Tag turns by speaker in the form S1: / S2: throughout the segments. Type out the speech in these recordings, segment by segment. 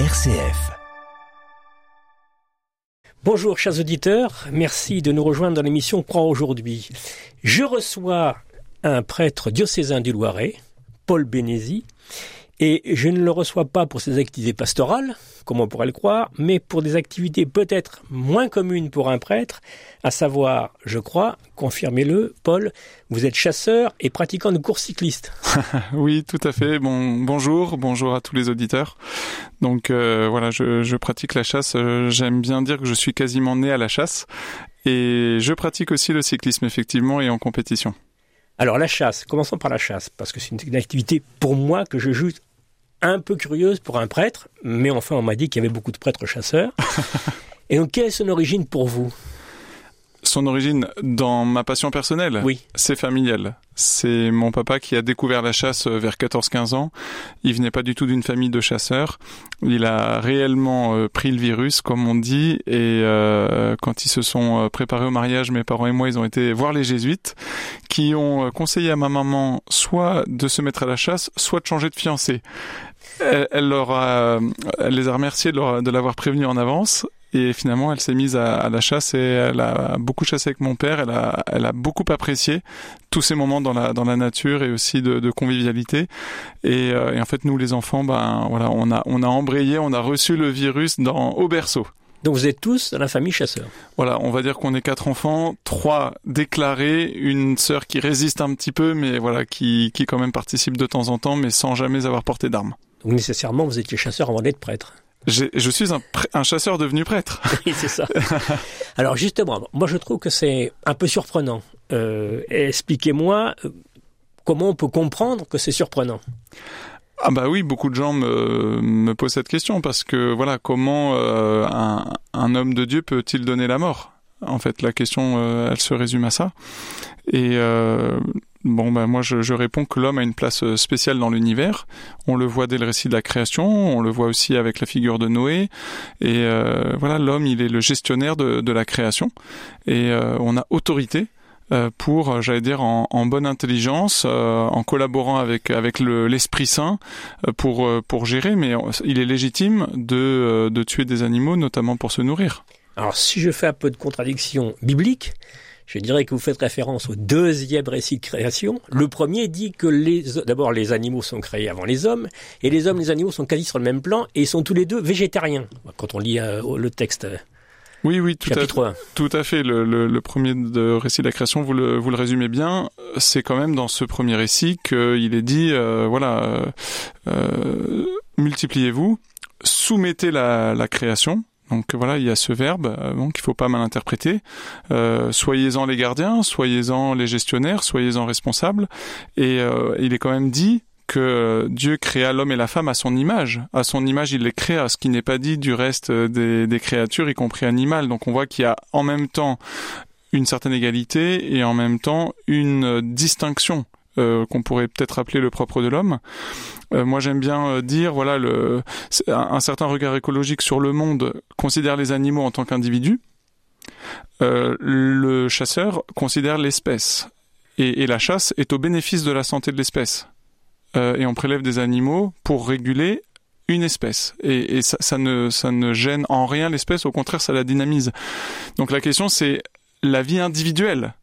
S1: RCF.
S2: Bonjour chers auditeurs, merci de nous rejoindre dans l'émission Croix aujourd'hui. Je reçois un prêtre diocésain du Loiret, Paul Bénézy, et je ne le reçois pas pour ses activités pastorales, comme on pourrait le croire, mais pour des activités peut-être moins communes pour un prêtre, à savoir, je crois, confirmez-le, Paul, vous êtes chasseur et pratiquant de course cycliste.
S3: oui, tout à fait. Bon, bonjour, bonjour à tous les auditeurs. Donc euh, voilà, je, je, pratique la chasse. Euh, j'aime bien dire que je suis quasiment né à la chasse. Et je pratique aussi le cyclisme, effectivement, et en compétition.
S2: Alors la chasse, commençons par la chasse, parce que c'est une activité pour moi que je juge un peu curieuse pour un prêtre, mais enfin on m'a dit qu'il y avait beaucoup de prêtres chasseurs. Et donc quelle est son origine pour vous?
S3: Son origine dans ma passion personnelle?
S2: Oui.
S3: C'est familial. C'est mon papa qui a découvert la chasse vers 14-15 ans. Il venait pas du tout d'une famille de chasseurs. Il a réellement euh, pris le virus, comme on dit, et euh, quand ils se sont euh, préparés au mariage, mes parents et moi, ils ont été voir les jésuites, qui ont conseillé à ma maman soit de se mettre à la chasse, soit de changer de fiancé. Elle, leur a, elle les a remerciés de l'avoir prévenu en avance et finalement, elle s'est mise à, la chasse et elle a beaucoup chassé avec mon père. Elle a, elle a beaucoup apprécié tous ces moments dans la, dans la nature et aussi de, de convivialité. Et, euh, et, en fait, nous, les enfants, ben voilà, on a, on a embrayé, on a reçu le virus dans, au berceau.
S2: Donc vous êtes tous dans la famille chasseur.
S3: Voilà, on va dire qu'on est quatre enfants, trois déclarés, une sœur qui résiste un petit peu, mais voilà, qui, qui quand même participe de temps en temps, mais sans jamais avoir porté d'armes.
S2: Donc nécessairement, vous étiez chasseur avant d'être prêtre.
S3: Je suis un, un, chasseur devenu prêtre.
S2: Oui, c'est ça. Alors justement, moi je trouve que c'est un peu surprenant. Euh, Expliquez-moi euh, comment on peut comprendre que c'est surprenant?
S3: Ah bah oui, beaucoup de gens me, me posent cette question parce que voilà, comment euh, un, un, homme de Dieu peut-il donner la mort? En fait, la question, euh, elle se résume à ça. Et euh, Bon, ben moi je, je réponds que l'homme a une place spéciale dans l'univers. On le voit dès le récit de la création, on le voit aussi avec la figure de Noé. Et voilà, l'homme, il est le gestionnaire de, de la création. Et on a autorité pour, j'allais dire, en, bonne intelligence, euh, en collaborant avec avec l'Esprit Saint pour pour gérer. Mais il est légitime de de tuer des animaux, notamment pour se nourrir.
S2: Alors, si je fais un peu de contradiction biblique, je dirais que vous faites référence au deuxième récit de création. Le premier dit que les, d'abord les animaux sont créés avant les hommes, et les hommes et les animaux sont quasi sur le même plan, et ils sont tous les deux végétariens, quand on lit euh, le texte.
S3: Oui, oui, tout, à, tout à fait. Le, le, le, premier de récit de la création, vous le, vous le résumez bien. C'est quand même dans ce premier récit qu'il est dit, euh, voilà, euh, multipliez-vous, soumettez la, la création, donc voilà, il y a ce verbe euh, donc il faut pas mal interpréter. Euh, soyez-en les gardiens, soyez-en les gestionnaires, soyez-en responsables. Et euh, il est quand même dit que Dieu créa l'homme et la femme à son image. À son image, il les créa, ce qui n'est pas dit du reste des, des créatures, y compris animales. Donc on voit qu'il y a en même temps une certaine égalité et en même temps une distinction euh, qu'on pourrait peut-être appeler le propre de l'homme. Euh, moi, j'aime bien euh, dire, voilà, un, certain regard écologique sur le monde considère les animaux en tant qu'individus. le chasseur considère l'espèce. Et, la chasse est au bénéfice de la santé de l'espèce. Et on prélève des animaux pour réguler une espèce. Et, et ça, ça, ne, ça ne gêne en rien l'espèce, au contraire, ça la dynamise. Donc la question, c'est la vie individuelle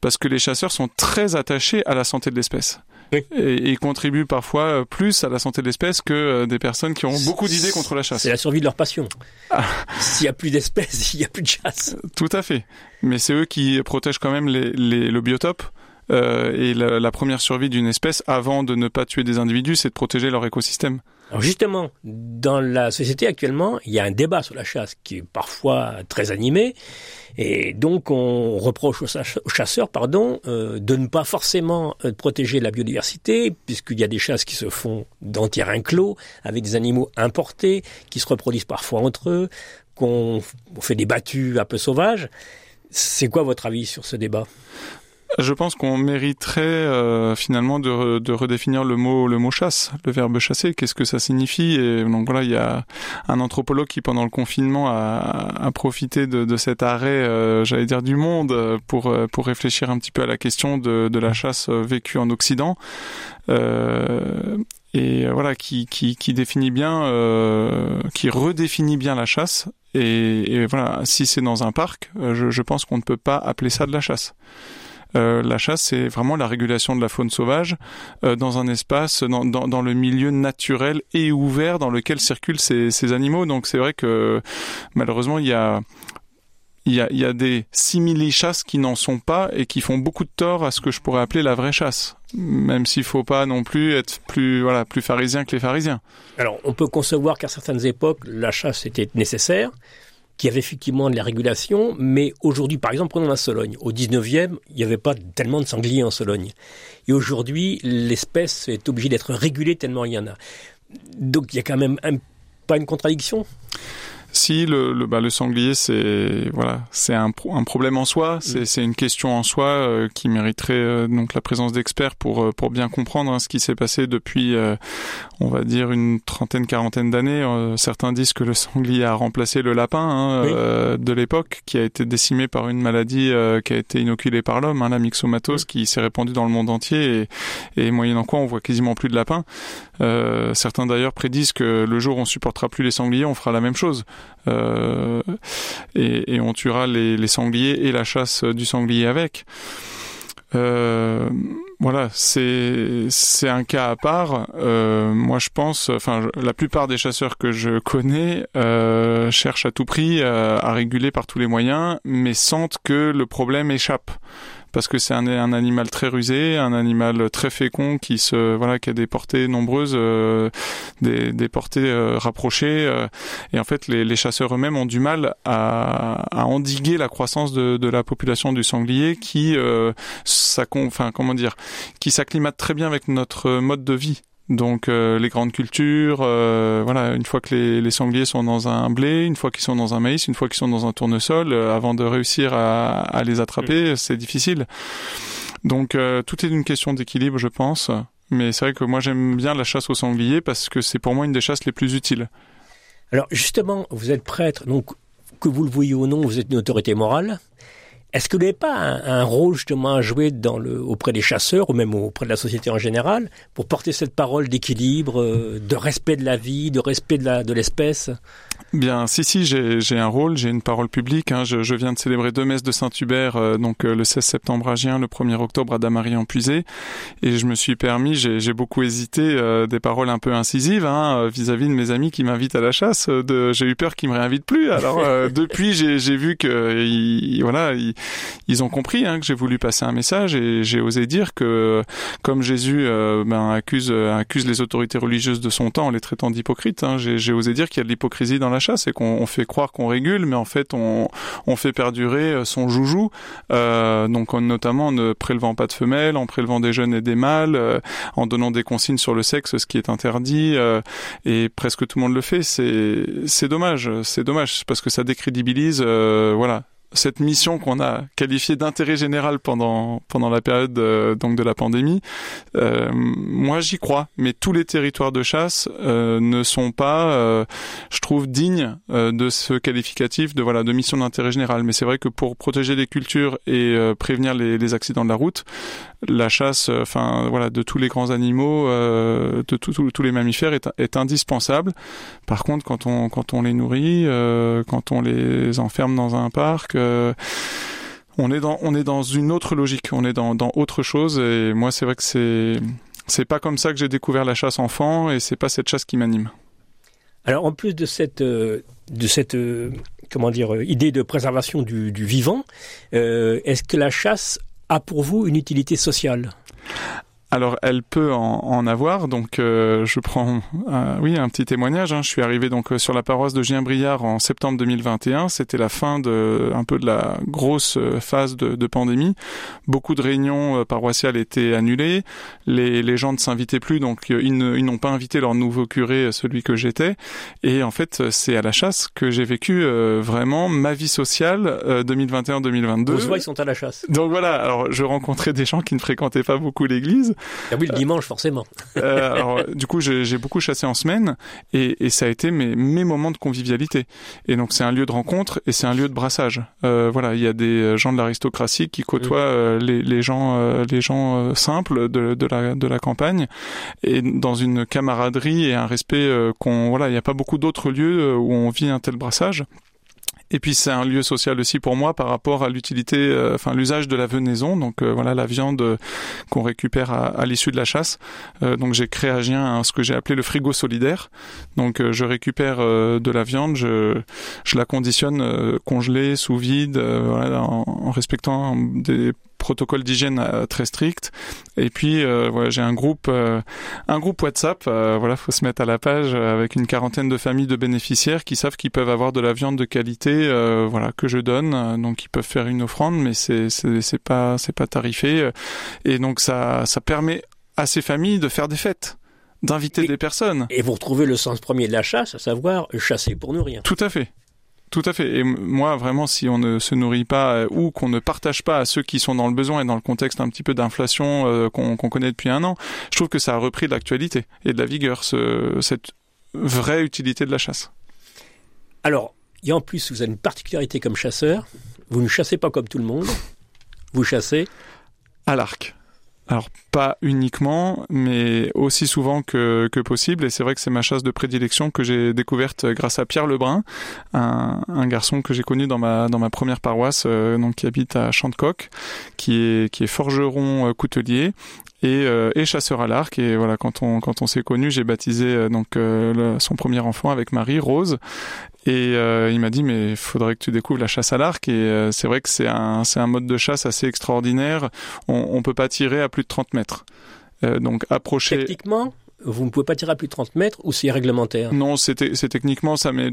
S3: parce que les chasseurs sont très attachés à la santé de l'espèce. Oui. Et, ils contribuent parfois euh, plus à la santé de l'espèce que euh, des personnes qui ont beaucoup d'idées contre la chasse.
S2: C'est la survie de leur passion. Ah. S'il n'y a plus d'espèces, il n'y a plus de chasse.
S3: Tout à fait. Mais c'est eux qui protègent quand même les, les, le biotope. Euh, et la, première survie d'une espèce, avant de ne pas tuer des individus, c'est de protéger leur écosystème.
S2: Alors justement, dans la société actuellement, il y a un débat sur la chasse qui est parfois très animé, et donc on reproche aux chasseurs, pardon, euh, de ne pas forcément euh, protéger la biodiversité, puisqu'il y a des chasses qui se font dans terrain clos, avec des animaux importés, qui se reproduisent parfois entre eux, qu'on fait des battues un peu sauvages. C'est quoi votre avis sur ce débat?
S3: Je pense qu'on mériterait euh, finalement de, de, redéfinir le mot le mot chasse, le verbe chasser. Qu'est-ce que ça signifie? Et donc voilà, il y a un anthropologue qui pendant le confinement a, a profité de, de, cet arrêt, euh, j'allais dire du monde, pour euh, pour réfléchir un petit peu à la question de, de la chasse vécue en Occident. Euh, et voilà qui, qui, qui définit bien, qui redéfinit bien la chasse. Et, voilà, si c'est dans un parc, je, je pense qu'on ne peut pas appeler ça de la chasse. Euh, la chasse, c'est vraiment la régulation de la faune sauvage euh, dans un espace, dans, dans, le milieu naturel et ouvert dans lequel circulent ces, ces animaux. Donc c'est vrai que malheureusement, il y a il y a, il y a des simili-chasses qui n'en sont pas et qui font beaucoup de tort à ce que je pourrais appeler la vraie chasse. Même s'il faut pas non plus être plus, voilà, plus pharisien que les pharisiens.
S2: Alors, on peut concevoir qu'à certaines époques, la chasse était nécessaire qui avait effectivement de la régulation, mais aujourd'hui, par exemple, prenons la Sologne. Au 19e, il n'y avait pas tellement de sangliers en Sologne. Et aujourd'hui, l'espèce est obligée d'être régulée tellement il y en a. Donc il y a quand même pas une contradiction?
S3: Si le, le, bah, le sanglier, c'est voilà, c'est un, un, problème en soi, mm. c'est une question en soi euh, qui mériterait euh, donc la présence d'experts pour euh, pour bien comprendre hein, ce qui s'est passé depuis, on va dire une trentaine, quarantaine d'années. certains disent que le sanglier a remplacé le lapin hein, de l'époque, qui a été décimé par une maladie qui a été inoculée par l'homme, hein, la myxomatose, mm. qui s'est répandue dans le monde entier et, et moyennant quoi on voit quasiment plus de lapins. certains d'ailleurs prédisent que le jour où on supportera plus les sangliers, on fera la même chose. Euh, et, on tuera les, sangliers et la chasse du sanglier avec. Euh, voilà, c'est un cas à part. Euh, moi, je pense, enfin, la plupart des chasseurs que je connais cherchent à tout prix à réguler par tous les moyens, mais sentent que le problème échappe parce que c'est un, animal très rusé, un animal très fécond qui se voilà qui a des portées nombreuses, euh, des, des, portées euh, rapprochées, euh, et en fait les, chasseurs eux-mêmes ont du mal à, à, endiguer la croissance de, de, la population du sanglier qui ça, enfin comment dire, qui s'acclimate très bien avec notre mode de vie. Donc euh, les grandes cultures, euh, voilà, une fois que les, les, sangliers sont dans un blé, une fois qu'ils sont dans un maïs, une fois qu'ils sont dans un tournesol, euh, avant de réussir à, à les attraper, c'est difficile. Donc tout est une question d'équilibre, je pense. Mais c'est vrai que moi j'aime bien la chasse aux sangliers parce que c'est pour moi une des chasses les plus utiles.
S2: Alors justement, vous êtes prêtre, donc que vous le voyez ou non, vous êtes une autorité morale. Est-ce que vous n'avez pas un, rôle justement à jouer dans le, auprès des chasseurs ou même auprès de la société en général pour porter cette parole d'équilibre, euh, de respect de la vie, de respect de l'espèce?
S3: Bien, si, si, j'ai un rôle, j'ai une parole publique. Hein. Je, je, viens de célébrer deux messes de Saint-Hubert, euh, donc euh, le 16 septembre à Gien, le 1er octobre à Damary en Puisé. Et je me suis permis, j'ai beaucoup hésité, euh, des paroles un peu incisives hein, vis-à-vis de mes amis qui m'invitent à la chasse. J'ai eu peur qu'ils me réinvitent plus. Alors depuis, j'ai vu que ils, voilà, ils, ont compris hein, que j'ai voulu passer un message et j'ai osé dire que, comme Jésus ben, accuse, accuse les autorités religieuses de son temps en les traitant d'hypocrites, hein, j'ai osé dire qu'il y a de l'hypocrisie dans la et qu'on fait croire qu'on régule, mais en fait on, on fait perdurer euh, son joujou. Euh, donc notamment en ne prélevant pas de femelles, en prélevant des jeunes et des mâles, euh, en donnant des consignes sur le sexe, ce qui est interdit. Euh, et presque tout le monde le fait. C'est c'est dommage, c'est dommage parce que ça décrédibilise. voilà cette mission qu'on a qualifiée d'intérêt général pendant pendant la période euh, donc de la pandémie, euh, moi j'y crois. Mais tous les territoires de chasse euh, ne sont pas, euh, je trouve, dignes euh, de ce qualificatif de voilà de mission d'intérêt général. Mais c'est vrai que pour protéger les cultures et prévenir les, les, accidents de la route, la chasse, enfin voilà, de tous les grands animaux, de tous les mammifères est, indispensable. Par contre, quand on les nourrit, quand on les enferme dans un parc euh, on est dans une autre logique, on est dans, autre chose et moi c'est vrai que c'est pas comme ça que j'ai découvert la chasse enfant et c'est pas cette chasse qui m'anime.
S2: Alors en plus de cette euh, de cette euh, comment dire idée de préservation du vivant, est-ce que la chasse a pour vous une utilité sociale?
S3: Alors elle peut en, en avoir, donc euh, je prends euh, oui un petit témoignage. Hein. Je suis arrivé donc euh, sur la paroisse de Gien-Briard en septembre 2021. C'était la fin de un peu de la grosse phase de, de pandémie. Beaucoup de réunions paroissiales étaient annulées. Les, les gens ne s'invitaient plus, donc ils, n'ont pas invité leur nouveau curé, celui que j'étais. Et en fait, c'est à la chasse que j'ai vécu vraiment ma vie sociale 2021-2022.
S2: Vos ils sont à la chasse.
S3: Donc voilà. Alors je rencontrais des gens qui ne fréquentaient pas beaucoup l'église.
S2: Ah oui, le dimanche forcément.
S3: alors, du coup, j'ai beaucoup chassé en semaine et, et ça a été mes, mes moments de convivialité. Et donc c'est un lieu de rencontre et c'est un lieu de brassage. voilà, il y a des gens de l'aristocratie qui côtoient mm. les, les, gens, les gens simples de, de, la, de la campagne et dans une camaraderie et un respect qu'on voilà, il n'y a pas beaucoup d'autres lieux où on vit un tel brassage. Et puis c'est un lieu social aussi pour moi par rapport à l'utilité, euh, enfin l'usage de la venaison. Donc euh, voilà la viande qu'on récupère à, l'issue de la chasse. Euh, donc j'ai créé à Gien ce que j'ai appelé le frigo solidaire. Donc je récupère de la viande, je, je la conditionne congelée, sous vide, voilà, en, en respectant des protocole d'hygiène euh, très strict. Et puis euh, voilà, j'ai un groupe, euh, un groupe WhatsApp. voilà, faut se mettre à la page avec une quarantaine de familles de bénéficiaires qui savent qu'ils peuvent avoir de la viande de qualité, voilà, que je donne. Donc ils peuvent faire une offrande, mais c'est c'est pas c'est pas tarifé. Et donc ça ça permet à ces familles de faire des fêtes d'inviter des personnes.
S2: Et vous retrouvez le sens premier de la chasse, à savoir chasser pour nourrir.
S3: Tout à fait. Tout à fait. Et moi, vraiment, si on ne se nourrit pas euh, ou qu'on ne partage pas à ceux qui sont dans le besoin et dans le contexte un petit peu d'inflation euh, qu'on connaît depuis un an, je trouve que ça a repris de l'actualité et de la vigueur, ce, cette vraie utilité de la chasse.
S2: Alors, et en plus, vous avez une particularité comme chasseur. Vous ne chassez pas comme tout le monde. Vous chassez
S3: à l'arc. Alors pas uniquement, mais aussi souvent que, que possible. Et c'est vrai que c'est ma chasse de prédilection que j'ai découverte grâce à Pierre Lebrun, un, un garçon que j'ai connu dans ma dans ma première paroisse, euh, donc qui habite à Chantecoq, qui est qui est forgeron euh, coutelier et, euh, et chasseur à l'arc. Et voilà, quand on quand on s'est connu, j'ai baptisé donc son premier enfant avec Marie Rose. Et euh, il m'a dit mais il faudrait que tu découvres la chasse à l'arc et euh, c'est vrai que c'est un c'est un mode de chasse assez extraordinaire. On, on peut pas tirer à plus de 30 mètres.
S2: Euh, donc approcher. Techniquement, vous ne pouvez pas tirer à plus de 30 mètres ou c'est réglementaire?
S3: Non, c'est techniquement ça m'est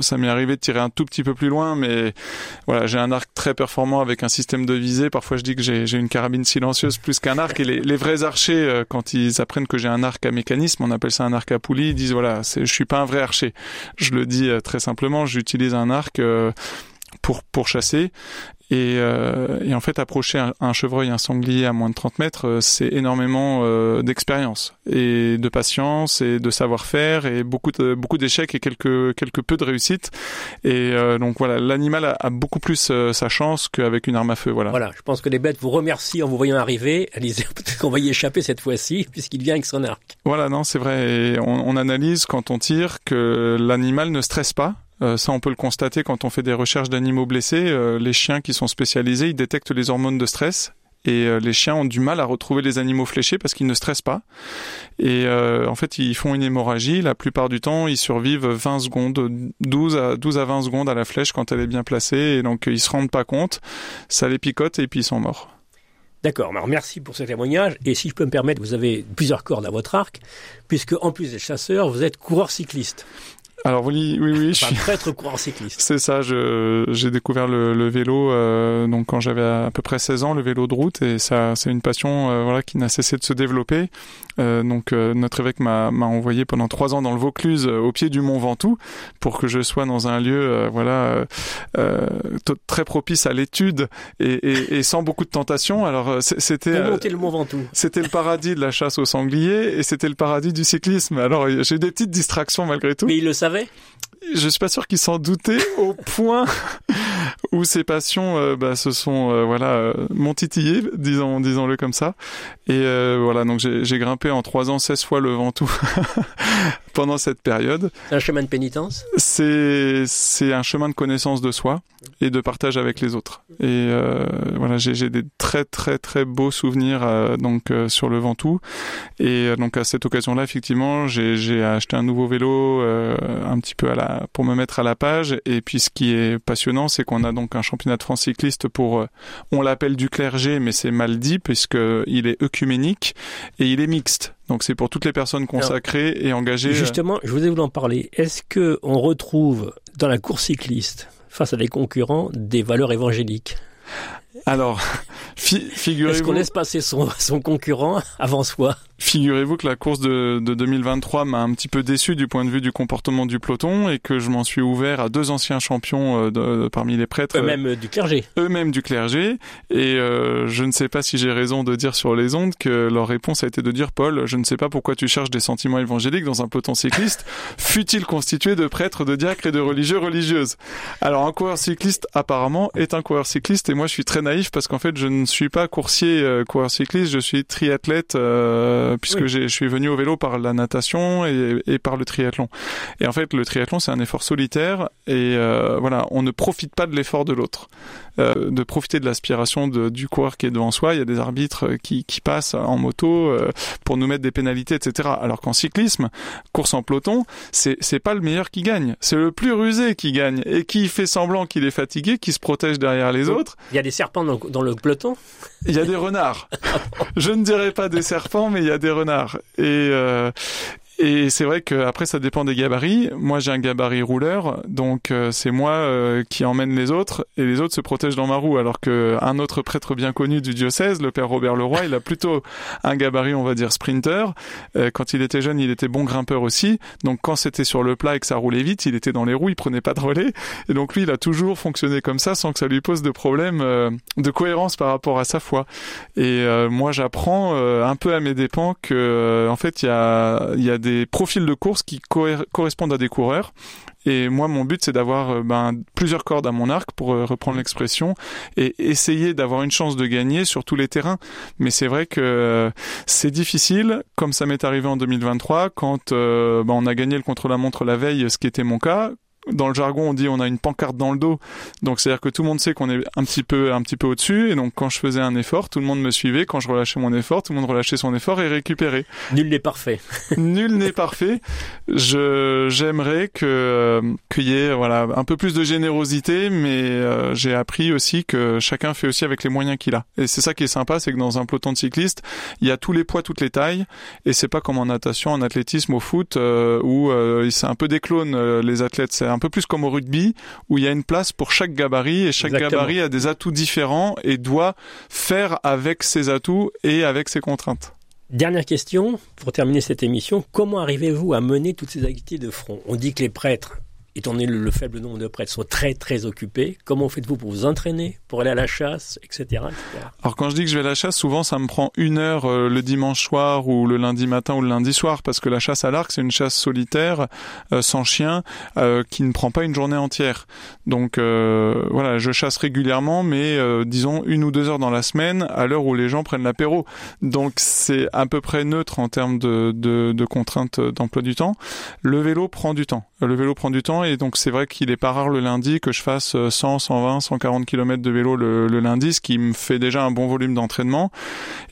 S3: ça, m'est arrivé de tirer un tout petit peu plus loin, mais voilà, j'ai un arc très performant avec un système de visée. Parfois, je dis que j'ai une carabine silencieuse plus qu'un arc. Et les, les, vrais archers, euh, quand ils apprennent que j'ai un arc à mécanisme, on appelle ça un arc à poulie, ils disent voilà, je suis pas un vrai archer. Je le dis euh, très simplement, j'utilise un arc. Euh, pour pour chasser et, euh, et, en fait, approcher un, un, chevreuil, un sanglier à moins de 30 mètres, euh, c'est énormément euh, d'expérience et de patience et de savoir-faire et beaucoup de, beaucoup d'échecs et quelques quelques peu de réussites. Et euh, donc voilà, l'animal a, a, beaucoup plus euh, sa chance qu'avec une arme à feu. Voilà.
S2: Voilà, je pense que les bêtes vous remercient en vous voyant arriver. Elles disent peut-être qu'on va y échapper cette fois-ci puisqu'il vient avec son arc.
S3: Voilà, non, c'est vrai. Et on, on analyse quand on tire que l'animal ne stresse pas euh, ça, on peut le constater quand on fait des recherches d'animaux blessés. Euh, les chiens qui sont spécialisés, ils détectent les hormones de stress. Et euh, les chiens ont du mal à retrouver les animaux fléchés parce qu'ils ne stressent pas. Et en fait, ils font une hémorragie. La plupart du temps, ils survivent 20 secondes, 12 à, 12 à 20 secondes à la flèche quand elle est bien placée. Et donc, ils se rendent pas compte. Ça les picote et puis ils sont morts.
S2: D'accord, merci pour ce témoignage. Et si je peux me permettre, vous avez plusieurs cordes à votre arc, puisque en plus des chasseurs, vous êtes coureur cycliste.
S3: Alors oui, oui, oui.
S2: je suis prêtre courant cycliste?
S3: C'est ça. j'ai découvert le, le vélo euh, donc quand j'avais à, peu près 16 ans, le vélo de route, et ça, c'est une passion euh, voilà qui n'a cessé de se développer. Euh, donc euh, notre évêque m'a envoyé pendant trois ans dans le Vaucluse, euh, au pied du Mont Ventoux, pour que je sois dans un lieu voilà très propice à l'étude et, et, et, sans beaucoup de tentation. Alors c'était
S2: le Mont Ventoux.
S3: C'était le paradis de la chasse au sanglier et c'était le paradis du cyclisme. Alors j'ai des petites distractions malgré tout.
S2: Mais il le savait
S3: je suis pas sûr qu'il s'en doutait au point où ses passions euh, bah, se sont euh, voilà euh, montitillées, disons disons-le comme ça. Et voilà, donc j'ai grimpé en trois ans 16 fois le Ventoux pendant cette période.
S2: C'est un chemin de pénitence?
S3: C'est c'est un chemin de connaissance de soi et de partage avec les autres. Et voilà, j'ai des très très très beaux souvenirs donc sur le Ventoux. Et donc à cette occasion-là, effectivement, j'ai acheté un nouveau vélo un petit peu à la pour me mettre à la page. Et puis ce qui est passionnant, c'est qu'on a donc un championnat de France cycliste pour, euh, on l'appelle du clergé, mais c'est mal dit puisque il est œcuménique et il est mixte. Donc c'est pour toutes les personnes consacrées et engagées. Euh,
S2: justement, je voulais vous en parler. Est-ce que on retrouve dans la course cycliste, face à des concurrents, des valeurs évangéliques?
S3: Alors, figurez-vous.
S2: Est-ce qu'on laisse passer son, son concurrent avant soi?
S3: Figurez-vous que la course de, de 2023 m'a un petit peu déçu du point de vue du comportement du peloton et que je m'en suis ouvert à deux anciens champions de, parmi les prêtres.
S2: Eux-mêmes du clergé.
S3: Eux-mêmes du clergé. Et je ne sais pas si j'ai raison de dire sur les ondes que leur réponse a été de dire Paul, je ne sais pas pourquoi tu cherches des sentiments évangéliques dans un peloton cycliste, fut-il constitué de prêtres, de diacres et de religieux religieuses? Alors un coureur cycliste apparemment est un coureur cycliste et moi je suis très naïf parce qu'en fait je ne suis pas coursier euh, coureur cycliste, je suis triathlète euh, puisque je suis venu au vélo par la natation et, et, par le triathlon. Et en fait le triathlon c'est un effort solitaire et euh, voilà on ne profite pas de l'effort de l'autre. Euh, de profiter de l'aspiration du coureur qui est devant soi. Il y a des arbitres qui, qui passent en moto euh, pour nous mettre des pénalités, etc. Alors qu'en cyclisme, course en peloton, c'est c'est pas le meilleur qui gagne, c'est le plus rusé qui gagne et qui fait semblant qu'il est fatigué, qui se protège derrière les autres.
S2: Il y a des serpents dans, dans le peloton?
S3: Il y a des renards. Je ne dirais pas des serpents, mais il y a des renards. Et, euh, et c'est vrai que après ça dépend des gabarits. Moi j'ai un gabarit rouleur, donc euh, c'est moi euh, qui emmène les autres et les autres se protègent dans ma roue. Alors que un autre prêtre bien connu du diocèse, le père Robert Leroy, il a plutôt un gabarit on va dire sprinter. Euh, quand il était jeune, il était bon grimpeur aussi. Donc quand c'était sur le plat et que ça roulait vite, il était dans les roues, il prenait pas de relais. Et donc lui, il a toujours fonctionné comme ça sans que ça lui pose de problème de cohérence par rapport à sa foi. Et moi j'apprends un peu à mes dépens que en fait il y a y a des profils de course qui correspondent à des coureurs. Et moi, mon but, c'est d'avoir euh, ben, plusieurs cordes à mon arc, pour euh, reprendre l'expression, et essayer d'avoir une chance de gagner sur tous les terrains. Mais c'est vrai que euh, c'est difficile, comme ça m'est arrivé en 2023, quand ben, on a gagné le contre-la-montre la veille, ce qui était mon cas, dans le jargon, on dit on a une pancarte dans le dos. Donc c'est-à-dire que tout le monde sait qu'on est un petit peu un petit peu au-dessus et donc quand je faisais un effort, tout le monde me suivait, quand je relâchais mon effort, tout le monde relâchait son effort et récupérait.
S2: Nul n'est parfait.
S3: Nul n'est parfait. Je j'aimerais que euh, qu'il y ait voilà, un peu plus de générosité mais euh, j'ai appris aussi que chacun fait aussi avec les moyens qu'il a. Et c'est ça qui est sympa, c'est que dans un peloton de cyclistes, il y a tous les poids, toutes les tailles et c'est pas comme en natation, en athlétisme, au foot euh, où c'est un peu des clones les athlètes un peu plus comme au rugby où il y a une place pour chaque gabarit et chaque gabarit a des atouts différents et doit faire avec ses atouts et avec ses contraintes.
S2: Dernière question, pour terminer cette émission, comment arrivez-vous à mener toutes ces activités de front? On dit que les prêtres étant donné le, faible nombre de prêtres, sont très très occupés. Comment faites-vous pour vous entraîner, pour aller à la chasse, etc.,
S3: Alors quand je dis que je vais à la chasse, souvent ça me prend une heure euh, le dimanche soir ou le lundi matin ou le lundi soir, parce que la chasse à l'arc c'est une chasse solitaire, euh, sans chien, euh, qui ne prend pas une journée entière. Donc voilà, je chasse régulièrement, mais disons une ou deux heures dans la semaine, à l'heure où les gens prennent l'apéro. Donc c'est à peu près neutre en termes de, de, de contraintes d'emploi du temps. Le vélo prend du temps. Le vélo prend du temps et donc c'est vrai qu'il est pas rare le lundi que je fasse 100, 120, 140 km de vélo le, lundi, ce qui me fait déjà un bon volume d'entraînement.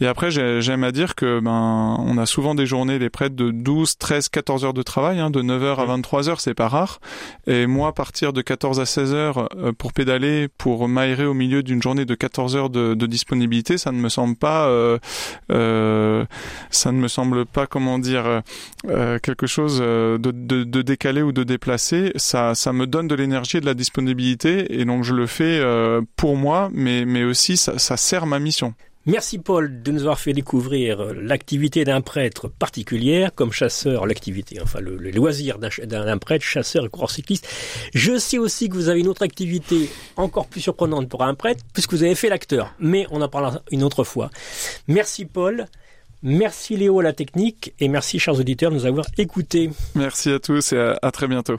S3: Et après j'aime à dire que ben on a souvent des journées les prêtres de 12, 13, 14 heures de travail, hein, de 9 heures à 23 heures, c'est pas rare. Et moi partir de 14 à 16 heures euh, pour pédaler, pour m'aérer au milieu d'une journée de 14 heures de, disponibilité, ça ne me semble pas, euh, euh, ça ne me semble pas comment dire quelque chose de, de, de décalé ou de déplacé ça, ça me donne de l'énergie et de la disponibilité, et donc je le fais euh, pour moi, mais, mais aussi ça, ça sert ma mission.
S2: Merci Paul de nous avoir fait découvrir l'activité d'un prêtre particulière, comme chasseur, l'activité, enfin le, loisir d'un prêtre, chasseur et coureur cycliste. Je sais aussi que vous avez une autre activité encore plus surprenante pour un prêtre, puisque vous avez fait l'acteur, mais on en parlera une autre fois. Merci Paul. Merci Léo à la technique et merci chers auditeurs de nous avoir écoutés.
S3: Merci à tous et à très bientôt.